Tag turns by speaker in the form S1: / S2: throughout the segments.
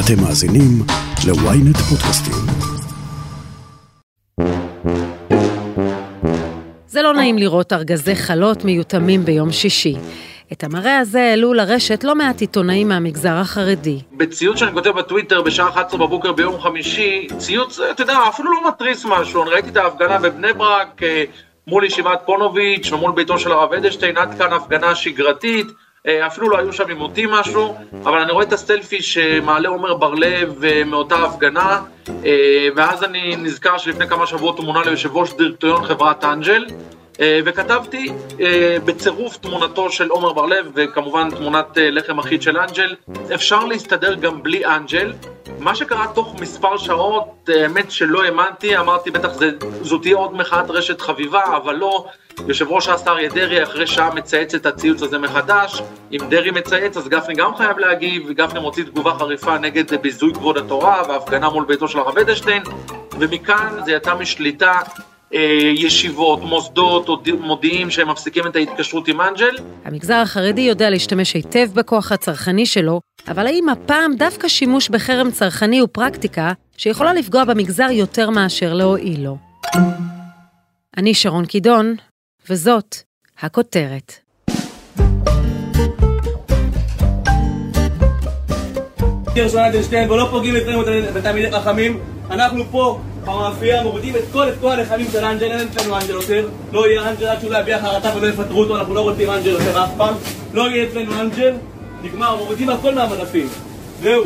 S1: אתם מאזינים ל-ynet פודקאסטים.
S2: זה לא נעים לראות ארגזי חלות מיותמים ביום שישי. את המראה הזה העלו לרשת לא מעט עיתונאים מהמגזר החרדי.
S3: בציוץ שאני כותב בטוויטר בשעה 11 בבוקר ביום חמישי, ציוץ, אתה יודע, אפילו לא מתריס משהו, אני ראיתי את ההפגנה בבני ברק אה, מול ישיבת פונוביץ' ומול ביתו של הרב אדלשטיין, עד כאן הפגנה שגרתית. אה, אפילו לא היו שם עימותים משהו, אבל אני רואה את הסטלפי שמעלה עומר בר-לב אה, מאותה הפגנה, ואז אני נזכר שלפני כמה שבועות הוא מונה ליושב ראש דירקטוריון חברת אנג'ל, אה, וכתבתי אה, בצירוף תמונתו של עומר בר-לב וכמובן תמונת אה, לחם אחיד של אנג'ל, אפשר להסתדר גם בלי אנג'ל. מה שקרה תוך מספר שעות, האמת שלא האמנתי, אמרתי בטח זה, זו תהיה עוד מחאת רשת חביבה, אבל לא. יושב ראש ש"ס אריה דרעי אחרי שעה מצייץ את הציוץ הזה מחדש, אם דרעי מצייץ אז גפני גם חייב להגיב, וגפני מוציא תגובה חריפה נגד ביזוי כבוד התורה והפגנה מול ביתו של הרב אדלשטיין, ומכאן זה יצא משליטה ישיבות, מוסדות, מודיעים שהם מפסיקים את ההתקשרות עם אנג'ל.
S2: המגזר החרדי יודע להשתמש היטב בכוח הצרכני שלו, אבל האם הפעם דווקא שימוש בחרם צרכני הוא פרקטיקה שיכולה לפגוע במגזר יותר מאשר להועיל לו? אני שרון קידון, וזאת הכותרת.
S4: ולא פוגעים בתלמידי חכמים, אנחנו פה במאפייה מורידים את כל, את כל הלחמים של אנג'ל, אין אצלנו אנג'ל יותר. לא יהיה אנג'ל עד שהוא לא יביע חרטה ולא יפטרו אותו, אנחנו לא רוצים אנג'ל יותר אף פעם. לא יהיה אצלנו אנג'ל, נגמר, מורידים הכל מהמדפים. זהו.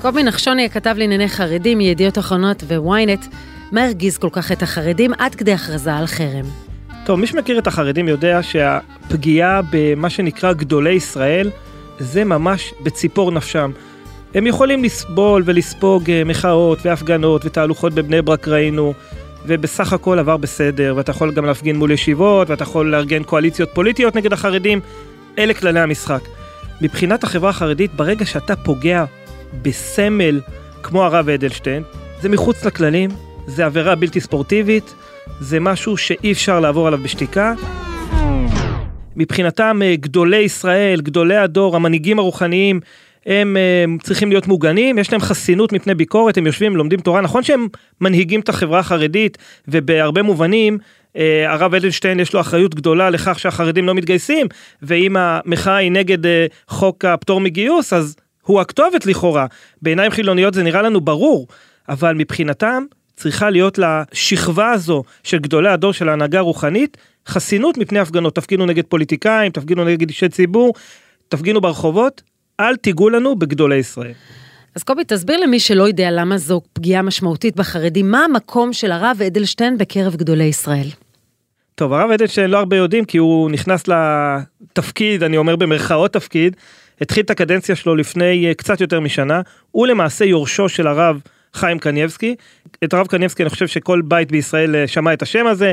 S2: קובי נחשוני, הכתב לענייני חרדים מידיעות אחרונות וויינט, מה הרגיז כל כך את החרדים עד כדי הכרזה על חרם?
S5: טוב, מי שמכיר את החרדים יודע שהפגיעה במה שנקרא גדולי ישראל זה ממש בציפור נפשם. הם יכולים לסבול ולספוג אה, מחאות והפגנות ותהלוכות בבני ברק ראינו, ובסך הכל עבר בסדר, ואתה יכול גם להפגין מול ישיבות, ואתה יכול לארגן קואליציות פוליטיות נגד החרדים, אלה כללי המשחק. מבחינת החברה החרדית, ברגע שאתה פוגע בסמל כמו הרב אדלשטיין, זה מחוץ לכללים, זה עבירה בלתי ספורטיבית, זה משהו שאי אפשר לעבור עליו בשתיקה. מבחינתם אה, גדולי ישראל, גדולי הדור, המנהיגים הרוחניים, הם uh, צריכים להיות מוגנים, יש להם חסינות מפני ביקורת, הם יושבים, לומדים תורה, נכון שהם מנהיגים את החברה החרדית, ובהרבה מובנים, uh, הרב אדלשטיין יש לו אחריות גדולה לכך שהחרדים לא מתגייסים, ואם המחאה היא נגד uh, חוק הפטור מגיוס, אז הוא הכתובת לכאורה. בעיניים חילוניות זה נראה לנו ברור, אבל מבחינתם צריכה להיות לשכבה הזו של גדולי הדור של ההנהגה הרוחנית, חסינות מפני הפגנות, תפגינו נגד פוליטיקאים, תפגינו נגד אישי ציבור, תפגינו ברחובות, אל תיגעו לנו בגדולי ישראל.
S2: אז קובי, תסביר למי שלא יודע למה זו פגיעה משמעותית בחרדים, מה המקום של הרב אדלשטיין בקרב גדולי ישראל?
S5: טוב, הרב אדלשטיין לא הרבה יודעים כי הוא נכנס לתפקיד, אני אומר במרכאות תפקיד, התחיל את הקדנציה שלו לפני אה, קצת יותר משנה, הוא למעשה יורשו של הרב חיים קניבסקי. את הרב קניבסקי אני חושב שכל בית בישראל אה, שמע את השם הזה.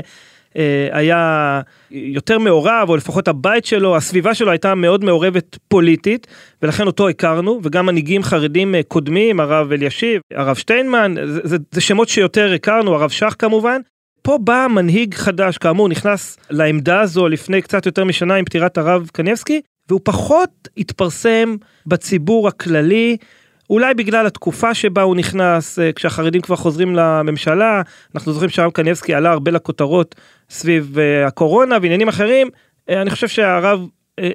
S5: אה, היה יותר מעורב, או לפחות הבית שלו, הסביבה שלו הייתה מאוד מעורבת פוליטית, ולכן אותו הכרנו, וגם מנהיגים חרדים אה, קודמים, הרב אלישיב, הרב שטיינמן, זה, זה, זה שמות שיותר הכרנו, הרב שך כמובן. פה בא מנהיג חדש, כאמור, נכנס לעמדה הזו לפני קצת יותר משנה עם פטירת הרב קניבסקי, והוא פחות התפרסם בציבור הכללי, אולי בגלל התקופה שבה הוא נכנס, אה, כשהחרדים כבר חוזרים לממשלה, אנחנו זוכרים שהרב קניבסקי עלה הרבה לכותרות סביב אה, הקורונה ועניינים אחרים, אה, אני חושב שהרב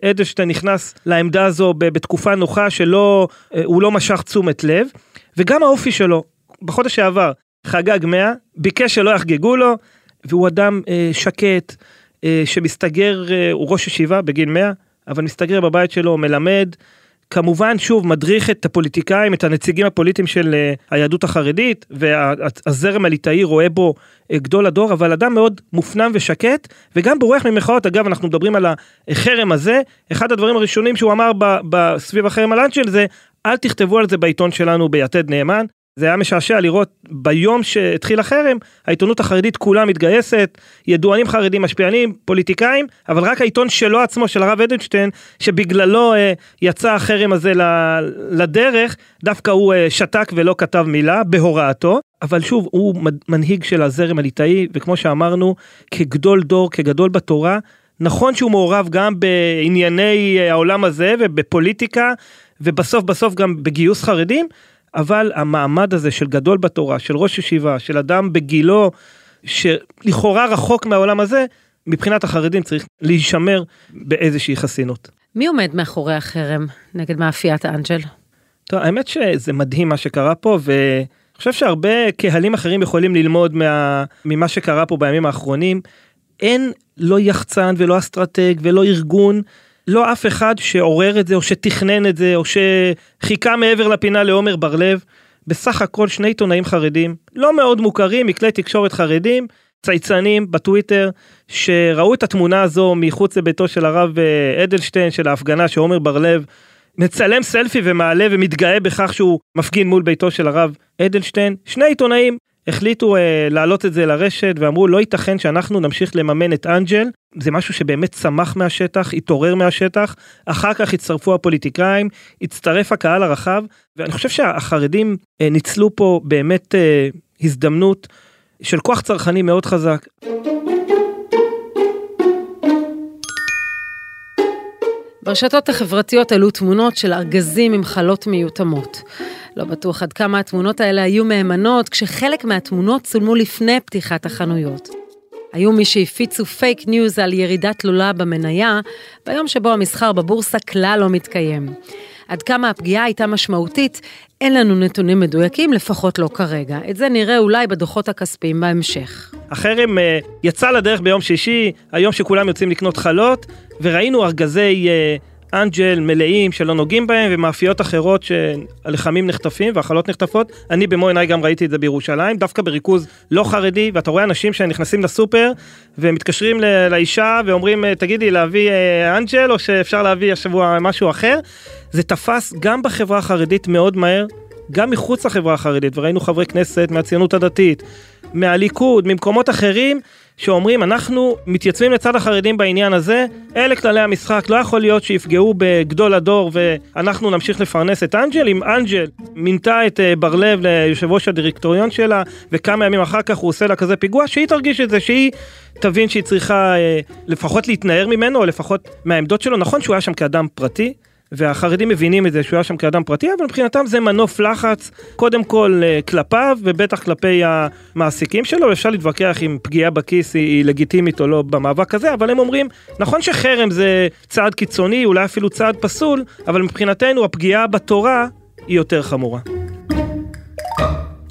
S5: אדלשטיין נכנס לעמדה הזו בתקופה נוחה שלא, הוא לא משך תשומת לב, וגם האופי שלו, בחודש שעבר, חגג 100, ביקש שלא יחגגו לו, והוא אדם שקט, שמסתגר, הוא ראש ישיבה בגיל 100, אבל מסתגר בבית שלו, מלמד, כמובן שוב מדריך את הפוליטיקאים את הנציגים הפוליטיים של uh, היהדות החרדית והזרם הליטאי רואה בו uh, גדול הדור אבל אדם מאוד מופנם ושקט וגם בורח ממחאות. אגב אנחנו מדברים על החרם הזה. אחד הדברים הראשונים שהוא אמר סביב החרם על אנשל זה אל תכתבו על זה בעיתון שלנו ביתד נאמן זה היה משעשע לראות ביום שהתחיל החרם, העיתונות החרדית כולה מתגייסת, ידוענים חרדים, משפיענים, פוליטיקאים, אבל רק העיתון שלו עצמו, של הרב אדלשטיין, שבגללו אה, יצא החרם הזה לדרך, דווקא הוא אה, שתק ולא כתב מילה, בהוראתו. אבל שוב, הוא מנהיג של הזרם הליטאי, וכמו שאמרנו, כגדול דור, כגדול בתורה, נכון שהוא מעורב גם בענייני העולם הזה ובפוליטיקה, ובסוף בסוף גם בגיוס חרדים, אבל המעמד הזה של גדול בתורה, של ראש ישיבה, של אדם בגילו, שלכאורה רחוק מהעולם הזה, מבחינת החרדים צריך להישמר באיזושהי חסינות.
S2: מי עומד מאחורי החרם נגד מאפיית אנג'ל?
S5: טוב, האמת שזה מדהים מה שקרה פה, ואני חושב שהרבה קהלים אחרים יכולים ללמוד מה... ממה שקרה פה בימים האחרונים. אין לא יחצן ולא אסטרטג ולא ארגון, לא אף אחד שעורר את זה או שתכנן את זה או שחיכה מעבר לפינה לעומר בר לב. בסך הכל שני עיתונאים חרדים, לא מאוד מוכרים, מכלי תקשורת חרדים, צייצנים בטוויטר, שראו את התמונה הזו מחוץ לביתו של הרב אה, אדלשטיין של ההפגנה שעומר בר לב מצלם סלפי ומעלה ומתגאה בכך שהוא מפגין מול ביתו של הרב אדלשטיין. שני עיתונאים החליטו אה, להעלות את זה לרשת ואמרו לא ייתכן שאנחנו נמשיך לממן את אנג'ל זה משהו שבאמת צמח מהשטח התעורר מהשטח אחר כך הצטרפו הפוליטיקאים הצטרף הקהל הרחב ואני חושב שהחרדים אה, ניצלו פה באמת אה, הזדמנות של כוח צרכני מאוד חזק.
S2: ברשתות החברתיות עלו תמונות של ארגזים עם חלות מיותמות. לא בטוח עד כמה התמונות האלה היו מהימנות, כשחלק מהתמונות צולמו לפני פתיחת החנויות. היו מי שהפיצו פייק ניוז על ירידה תלולה במניה, ביום שבו המסחר בבורסה כלל לא מתקיים. עד כמה הפגיעה הייתה משמעותית, אין לנו נתונים מדויקים, לפחות לא כרגע. את זה נראה אולי בדוחות הכספיים בהמשך.
S5: החרם uh, יצא לדרך ביום שישי, היום שכולם יוצאים לקנות חלות, וראינו ארגזי uh, אנג'ל מלאים שלא נוגעים בהם ומאפיות אחרות שהלחמים נחטפים והחלות נחטפות. אני במו עיניי גם ראיתי את זה בירושלים, דווקא בריכוז לא חרדי, ואתה רואה אנשים שנכנסים לסופר ומתקשרים לאישה ואומרים תגידי להביא אה, אנג'ל או שאפשר להביא השבוע משהו אחר. זה תפס גם בחברה החרדית מאוד מהר, גם מחוץ לחברה החרדית, וראינו חברי כנסת מהציונות הדתית, מהליכוד, ממקומות אחרים, שאומרים אנחנו מתייצבים לצד החרדים בעניין הזה, אלה כללי המשחק, לא יכול להיות שיפגעו בגדול הדור ואנחנו נמשיך לפרנס את אנג'ל. אם אנג'ל מינתה את אה, בר לב ליושב ראש הדירקטוריון שלה וכמה ימים אחר כך הוא עושה לה כזה פיגוע, שהיא תרגיש את זה, שהיא תבין שהיא צריכה אה, לפחות להתנער ממנו או לפחות מהעמדות שלו. נכון שהוא היה שם כאדם פרטי, והחרדים מבינים את זה שהוא היה שם כאדם פרטי, אבל מבחינתם זה מנוף לחץ, קודם כל אה, כלפיו, ובטח כלפי המעסיקים שלו, אפשר להתווכח אם פגיעה בכיס היא, לגיטימית או לא במאבק הזה, אבל הם אומרים, נכון שחרם זה צעד קיצוני, אולי אפילו צעד פסול, אבל מבחינתנו הפגיעה בתורה היא יותר חמורה.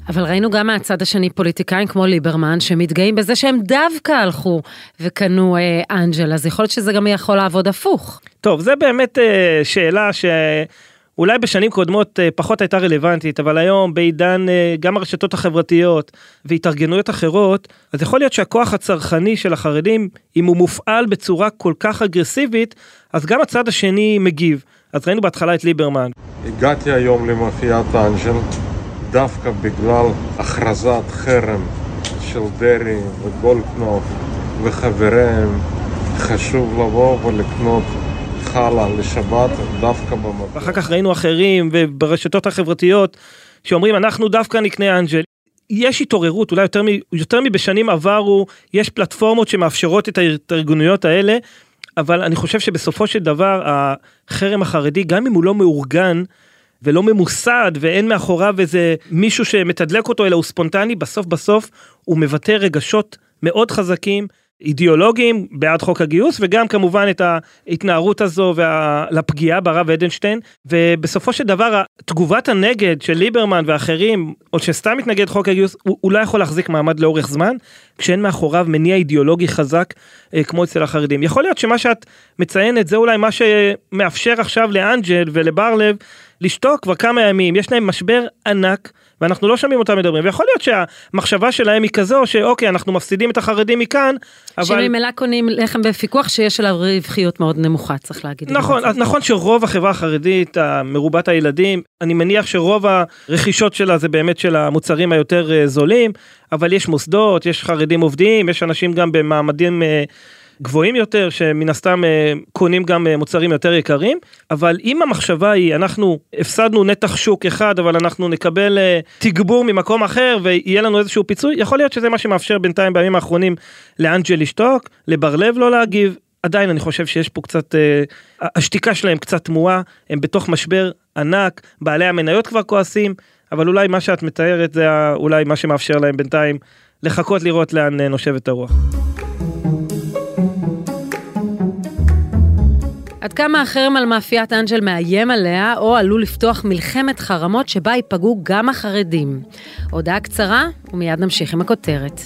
S2: אבל ראינו גם מהצד השני פוליטיקאים כמו ליברמן שמתגאים בזה שהם דווקא הלכו וקנו אה, אנג'ל, אז יכול להיות שזה גם יכול לעבוד הפוך.
S5: טוב, זה באמת אה, שאלה שאולי בשנים קודמות אה, פחות הייתה רלוונטית, אבל היום בעידן אה, גם הרשתות החברתיות והתארגנויות אחרות, אז יכול להיות שהכוח הצרכני של החרדים, אם הוא מופעל בצורה כל כך אגרסיבית, אז גם הצד השני מגיב. אז ראינו בהתחלה את ליברמן.
S6: הגעתי היום למאפיית אנג'ל. דווקא בגלל הכרזת חרם של דרעי וגולדקנופ וחבריהם, חשוב לבוא ולקנות חלה לשבת דווקא במקום.
S5: ואחר כך ראינו אחרים וברשתות החברתיות שאומרים אנחנו דווקא נקנה אנג'ל. יש התעוררות אולי יותר, יותר מבשנים עברו יש פלטפורמות שמאפשרות את ההתארגנויות האלה אבל אני חושב שבסופו של דבר החרם החרדי גם אם הוא לא מאורגן ולא ממוסד ואין מאחוריו איזה מישהו שמתדלק אותו אלא הוא ספונטני בסוף בסוף הוא מבטא רגשות מאוד חזקים אידיאולוגיים בעד חוק הגיוס וגם כמובן את ההתנערות הזו לפגיעה ברב אדלשטיין ובסופו של דבר תגובת הנגד של ליברמן ואחרים או שסתם מתנגד חוק הגיוס הוא, הוא לא יכול להחזיק מעמד לאורך זמן כשאין מאחוריו מניע אידיאולוגי חזק אה, כמו אצל החרדים. יכול להיות שמה שאת מציינת זה אולי מה שמאפשר עכשיו לאנג'ל ולבר לב לשתוק כבר כמה ימים יש להם משבר ענק ואנחנו לא שומעים אותם מדברים ויכול להיות שהמחשבה שלהם היא כזו שאוקיי אנחנו מפסידים את החרדים מכאן
S2: אבל שממילא קונים לחם בפיקוח שיש עליו רווחיות מאוד נמוכה צריך להגיד
S5: נכון נכון שרוב החברה החרדית מרובת הילדים אני מניח שרוב הרכישות שלה זה באמת של המוצרים היותר אה, זולים אבל יש מוסדות יש חרדים עובדים יש אנשים גם במעמדים. גבוהים יותר שמן הסתם אה, קונים גם אה, מוצרים יותר יקרים אבל אם המחשבה היא אנחנו הפסדנו נתח שוק אחד אבל אנחנו נקבל אה, תגבור ממקום אחר ויהיה לנו איזשהו פיצוי יכול להיות שזה מה שמאפשר בינתיים בימים האחרונים לאנג'ל לשתוק לבר לב לא להגיב עדיין אני חושב שיש פה קצת השתיקה שלהם קצת תמוהה הם בתוך משבר ענק בעלי המניות כבר כועסים אבל אולי מה שאת מתארת זה אולי מה שמאפשר להם בינתיים לחכות לראות לאן נושבת הרוח.
S2: עד כמה החרם על מאפיית אנג'ל מאיים עליה, או עלול לפתוח מלחמת חרמות שבה ייפגעו גם החרדים. הודעה קצרה, ומיד נמשיך עם הכותרת.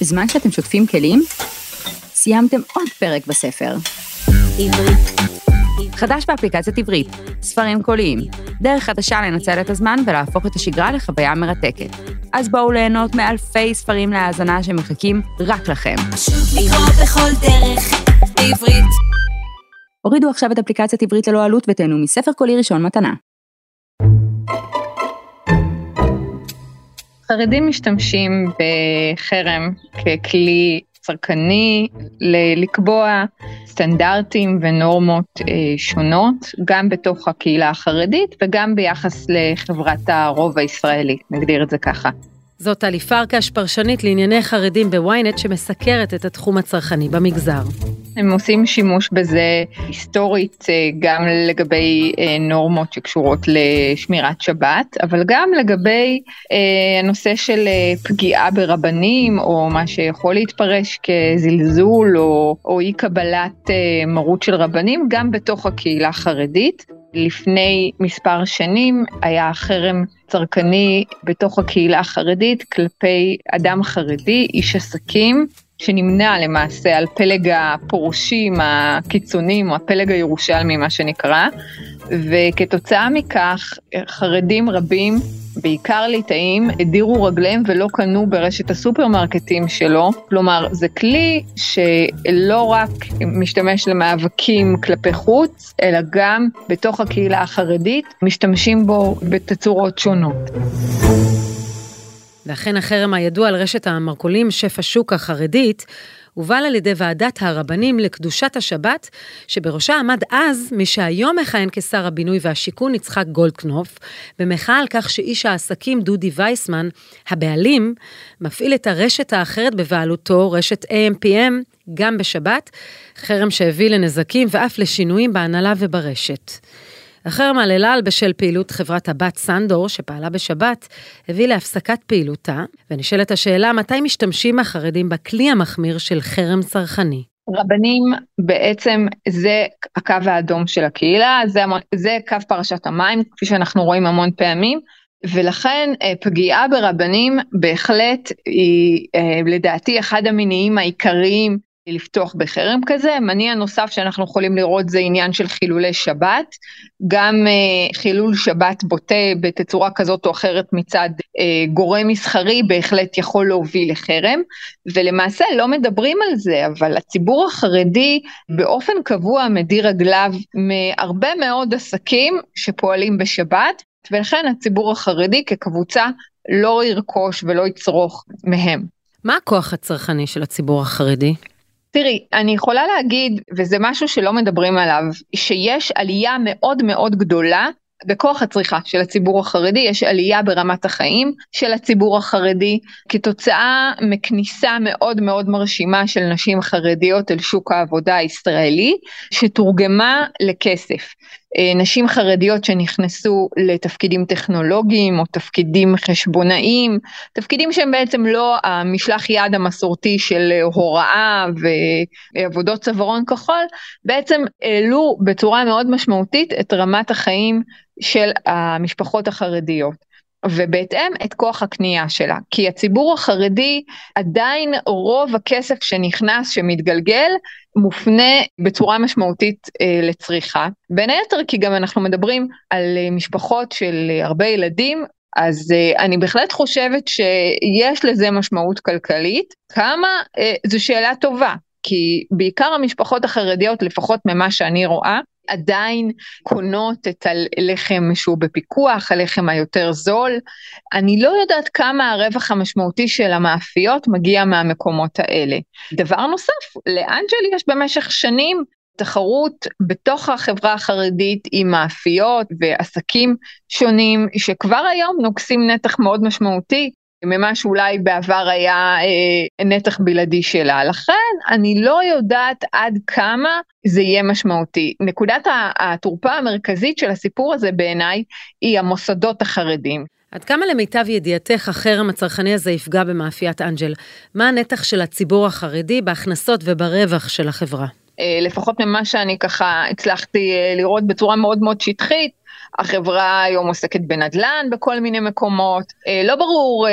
S7: בזמן שאתם שוטפים כלים, סיימתם עוד פרק בספר. עברית. חדש באפליקציית עברית, ספרים קוליים, דרך חדשה לנצל את הזמן ולהפוך את השגרה לחוויה מרתקת. אז בואו ליהנות מאלפי ספרים להאזנה שמחכים רק לכם. בכל דרך, בעברית. הורידו עכשיו את אפליקציית עברית ללא עלות ותהנו מספר קולי ראשון מתנה.
S8: חרדים משתמשים בחרם ככלי צרכני לקבוע סטנדרטים ונורמות אה, שונות, גם בתוך הקהילה החרדית וגם ביחס לחברת הרוב הישראלי, נגדיר את זה ככה.
S2: זאת טלי פרקש, פרשנית לענייני חרדים בוויינט, שמסקרת את התחום הצרכני במגזר.
S8: הם עושים שימוש בזה היסטורית אה, גם לגבי אה, נורמות שקשורות לשמירת שבת, אבל גם לגבי אה, הנושא של פגיעה ברבנים, או מה שיכול להתפרש כזלזול או, או אי קבלת מרות של רבנים, גם בתוך הקהילה החרדית. לפני מספר שנים היה חרם צרכני בתוך הקהילה החרדית כלפי אדם חרדי, איש עסקים, שנמנע למעשה על פלג הפורשים הקיצוניים או הפלג הירושלמי מה שנקרא, וכתוצאה מכך חרדים רבים, בעיקר ליטאים, הדירו רגליהם ולא קנו ברשת הסופרמרקטים שלו. כלומר, זה כלי שלא רק משתמש למאבקים כלפי חוץ, אלא גם בתוך הקהילה החרדית משתמשים בו בתצורות שונות.
S2: ואכן החרם הידוע על רשת המרכולים שף השוק החרדית, הובל על ידי ועדת הרבנים לקדושת השבת, שבראשה עמד אז מי שהיום מכהן כשר הבינוי והשיכון יצחק גולדקנופ, במחאה על כך שאיש העסקים דודי וייסמן, הבעלים, מפעיל את הרשת האחרת בבעלותו, רשת AMPM, גם בשבת, חרם שהביא לנזקים ואף לשינויים בהנהלה וברשת. החרם על אל על בשל פעילות חברת הבת סנדור, שפעלה בשבת, הביא להפסקת פעילותה, ונשאלת השאלה מתי משתמשים החרדים בכלי המחמיר של חרם צרכני.
S8: רבנים בעצם זה הקו האדום של הקהילה, זה, זה קו פרשת המים, כפי שאנחנו רואים המון פעמים, ולכן אה, פגיעה ברבנים בהחלט היא אה, לדעתי אחד המניעים העיקריים לפתוח בחרם כזה. מניע נוסף שאנחנו יכולים לראות זה עניין של חילולי שבת, גם uh, חילול שבת בוטה בתצורה כזאת או אחרת מצד uh, גורם מסחרי בהחלט יכול להוביל לחרם, ולמעשה לא מדברים על זה, אבל הציבור החרדי באופן קבוע מדיר רגליו מהרבה מאוד עסקים שפועלים בשבת, ולכן הציבור החרדי כקבוצה לא ירכוש ולא יצרוך מהם.
S2: מה הכוח הצרכני של הציבור החרדי?
S8: תראי, אני יכולה להגיד, וזה משהו שלא מדברים עליו, שיש עלייה מאוד מאוד גדולה בכוח הצריכה של הציבור החרדי, יש עלייה ברמת החיים של הציבור החרדי, כתוצאה מכניסה מאוד מאוד מרשימה של נשים חרדיות אל שוק העבודה הישראלי, שתורגמה לכסף. אה, נשים חרדיות שנכנסו לתפקידים טכנולוגיים או תפקידים חשבונאיים, תפקידים שהם בעצם לא המשלח יד המסורתי של הוראה ועבודות צווארון כחול, בעצם העלו בצורה מאוד משמעותית את רמת החיים של המשפחות החרדיות. ובהתאם את כוח הקנייה שלה. כי הציבור החרדי עדיין רוב הכסף שנכנס, שמתגלגל, מופנה בצורה משמעותית אה, לצריכה. בין היתר כי גם אנחנו מדברים על אה, משפחות של אה, הרבה ילדים, אז אה, אני בהחלט חושבת שיש לזה משמעות כלכלית. כמה? אה, זו שאלה טובה. כי בעיקר המשפחות החרדיות, לפחות ממה שאני רואה, עדיין קונות את הלחם שהוא בפיקוח, הלחם היותר זול. אני לא יודעת כמה הרווח המשמעותי של המאפיות מגיע מהמקומות האלה. דבר נוסף, לאנג'ל יש במשך שנים תחרות בתוך החברה החרדית עם מאפיות ועסקים שונים שכבר היום נוגסים נתח מאוד משמעותי ממה שאולי בעבר היה אה, נתח בלעדי שלה. לכן אני לא יודעת עד כמה זה יהיה משמעותי. נקודת התורפה המרכזית של הסיפור הזה בעיניי היא המוסדות החרדים.
S2: עד כמה למיטב ידיעתך החרם הצרכני הזה יפגע במאפיית אנג'ל? מה הנתח של הציבור החרדי בהכנסות וברווח של החברה?
S8: אה, לפחות ממה שאני ככה הצלחתי אה, לראות בצורה מאוד מאוד שטחית, החברה היום עוסקת בנדל"ן בכל מיני מקומות. אה, לא ברור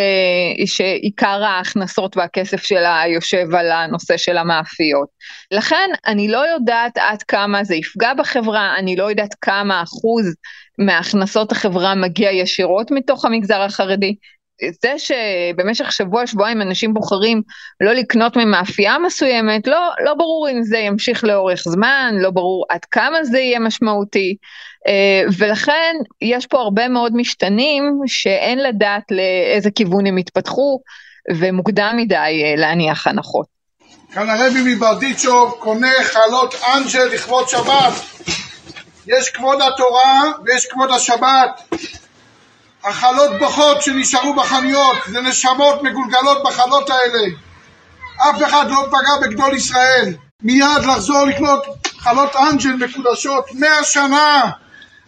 S8: שעיקר ההכנסות והכסף שלה יושב על הנושא של המאפיות. לכן אני לא יודעת עד כמה זה יפגע בחברה, אני לא יודעת כמה אחוז מהכנסות החברה מגיע ישירות מתוך המגזר החרדי. זה שבמשך שבוע שבועיים אנשים בוחרים לא לקנות ממאפייה מסוימת, לא, לא ברור אם זה ימשיך לאורך זמן, לא ברור עד כמה זה יהיה משמעותי, אה, ולכן יש פה הרבה מאוד משתנים שאין לדעת לאיזה כיוון הם יתפתחו, ומוקדם מדי אה, להניח הנחות.
S9: כאן הרבי מברדיצ'ו קונה חלות אנג'ל לכבוד שבת. יש כבוד התורה ויש כבוד השבת. החלות בוכות שנשארו בחנויות, זה נשמות מגולגלות בחלות האלה. אף אחד לא פגע בגדול ישראל. מיד לחזור לקנות חלות אנג'ל מקודשות. מאה שנה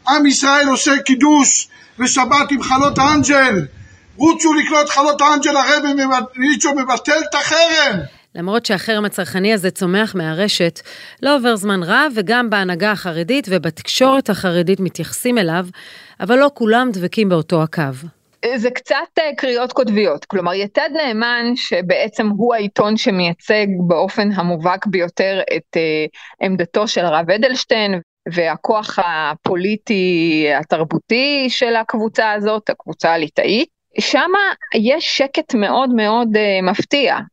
S9: עם ישראל עושה קידוש ושבת עם חלות האנג'ל. רוצו לקנות חלות האנג'ל, הרבי ניצ'ו מבטל את החרם.
S2: למרות שהחרם הצרכני הזה צומח מהרשת, לא עובר זמן רב וגם בהנהגה החרדית ובתקשורת החרדית מתייחסים אליו, אבל לא כולם דבקים באותו הקו.
S8: זה קצת אה, קריאות קוטביות, כלומר יתד נאמן שבעצם הוא העיתון שמייצג באופן המובהק ביותר את uh, עמדתו של הרב אדלשטיין והכוח הפוליטי התרבותי של הקבוצה הזאת, הקבוצה הליטאית. שם יש שקט מאוד מאוד uh, מפתיע, uh,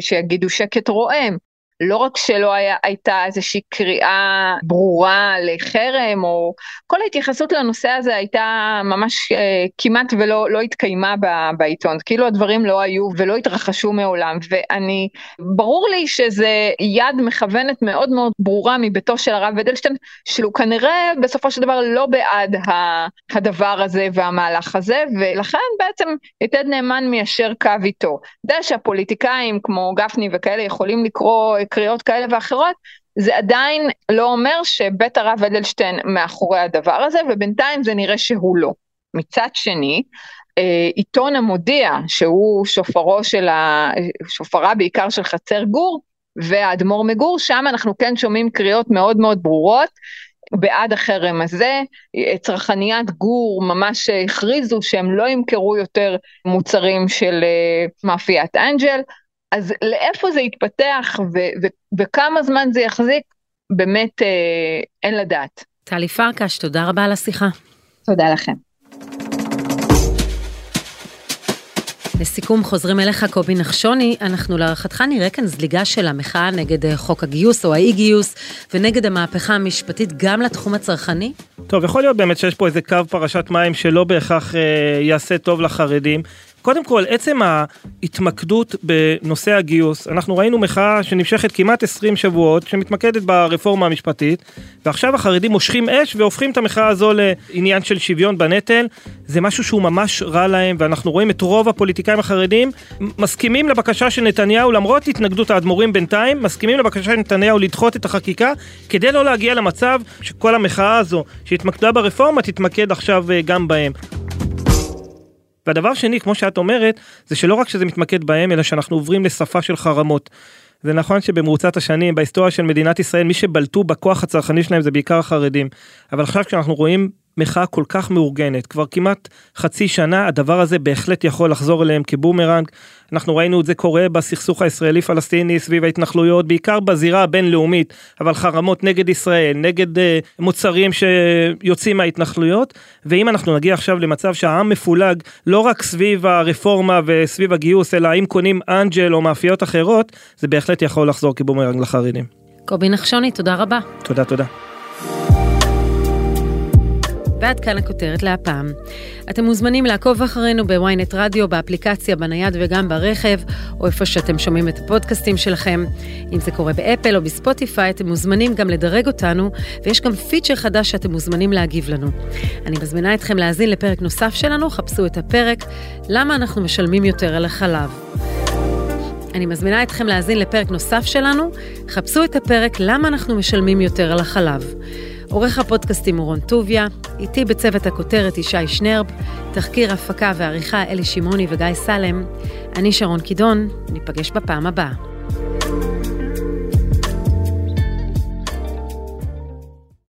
S8: שיגידו שקט רועם. לא רק שלא היה, הייתה איזושהי קריאה ברורה לחרם, או כל ההתייחסות לנושא הזה הייתה ממש אה, כמעט ולא לא התקיימה ב, בעיתון, כאילו הדברים לא היו ולא התרחשו מעולם, ואני, ברור לי שזה יד מכוונת מאוד מאוד ברורה מביתו של הרב אדלשטיין, שהוא כנראה בסופו של דבר לא בעד הדבר הזה והמהלך הזה, ולכן בעצם יתד נאמן מיישר קו איתו. יודע שהפוליטיקאים כמו גפני וכאלה יכולים לקרוא קריאות כאלה ואחרות, זה עדיין לא אומר שבית הרב אדלשטיין מאחורי הדבר הזה, ובינתיים זה נראה שהוא לא. מצד שני, אה, עיתון המודיע, שהוא שופרו של ה... שופרה בעיקר של חצר גור, והאדמו"ר מגור, שם אנחנו כן שומעים קריאות מאוד מאוד ברורות בעד החרם הזה. צרכניית גור ממש הכריזו שהם לא ימכרו יותר מוצרים של אה, מאפיית אנג'ל. אז לאיפה זה יתפתח ו- ו- וכמה זמן זה יחזיק, באמת אה, אין לדעת.
S2: טלי פרקש, תודה רבה על השיחה.
S8: תודה לכם.
S2: לסיכום, חוזרים אליך קובי נחשוני, אנחנו להערכתך נראה כאן זליגה של המחאה נגד אה, חוק הגיוס או האי גיוס ונגד המהפכה המשפטית גם לתחום הצרכני?
S5: טוב, יכול להיות באמת שיש פה איזה קו פרשת מים שלא בהכרח אה, יעשה טוב לחרדים. קודם כל, עצם ההתמקדות בנושא הגיוס, אנחנו ראינו מחאה שנמשכת כמעט 20 שבועות, שמתמקדת ברפורמה המשפטית, ועכשיו החרדים מושכים אש והופכים את המחאה הזו לעניין של שוויון בנטל. זה משהו שהוא ממש רע להם, ואנחנו רואים את רוב הפוליטיקאים החרדים מסכימים לבקשה של נתניהו, למרות התנגדות האדמו"רים בינתיים, מסכימים לבקשה של נתניהו לדחות את החקיקה, כדי לא להגיע למצב שכל המחאה הזו שהתמקדה ברפורמה תתמקד עכשיו אה, גם בהם. והדבר שני, כמו שאת אומרת, זה שלא רק שזה מתמקד בהם, אלא שאנחנו עוברים לשפה של חרמות. זה נכון שבמרוצת השנים, בהיסטוריה של מדינת ישראל, מי שבלטו בכוח הצרכני שלהם זה בעיקר החרדים. אבל עכשיו כשאנחנו רואים מחאה כל כך מאורגנת, כבר כמעט חצי שנה, הדבר הזה בהחלט יכול לחזור אליהם כבומרנג. אנחנו ראינו את זה קורה בסכסוך הישראלי-פלסטיני סביב ההתנחלויות, בעיקר בזירה הבינלאומית, אבל חרמות נגד ישראל, נגד uh, מוצרים שיוצאים מההתנחלויות, ואם אנחנו נגיע עכשיו למצב שהעם מפולג לא רק סביב הרפורמה וסביב הגיוס, אלא אם קונים אנג'ל או מאפיות אחרות, זה בהחלט יכול לחזור כבומרנג לחרדים.
S2: קובי נחשוני, תודה רבה.
S5: תודה, תודה.
S2: ועד כאן הכותרת להפעם. אתם מוזמנים לעקוב אחרינו בוויינט רדיו, באפליקציה, בנייד וגם ברכב, או איפה שאתם שומעים את הפודקאסטים שלכם. אם זה קורה באפל או בספוטיפיי, אתם מוזמנים גם לדרג אותנו, ויש גם פיצ'ר חדש שאתם מוזמנים להגיב לנו. אני מזמינה אתכם להאזין לפרק נוסף שלנו, חפשו את הפרק למה אנחנו משלמים יותר על החלב. אני מזמינה אתכם להאזין לפרק נוסף שלנו, חפשו את הפרק למה אנחנו משלמים יותר על החלב. עורך הפודקאסטים הוא רון טוביה, איתי בצוות הכותרת ישי שנרב, תחקיר הפקה ועריכה אלי שמעוני וגיא סלם. אני שרון קידון, ניפגש בפעם הבאה.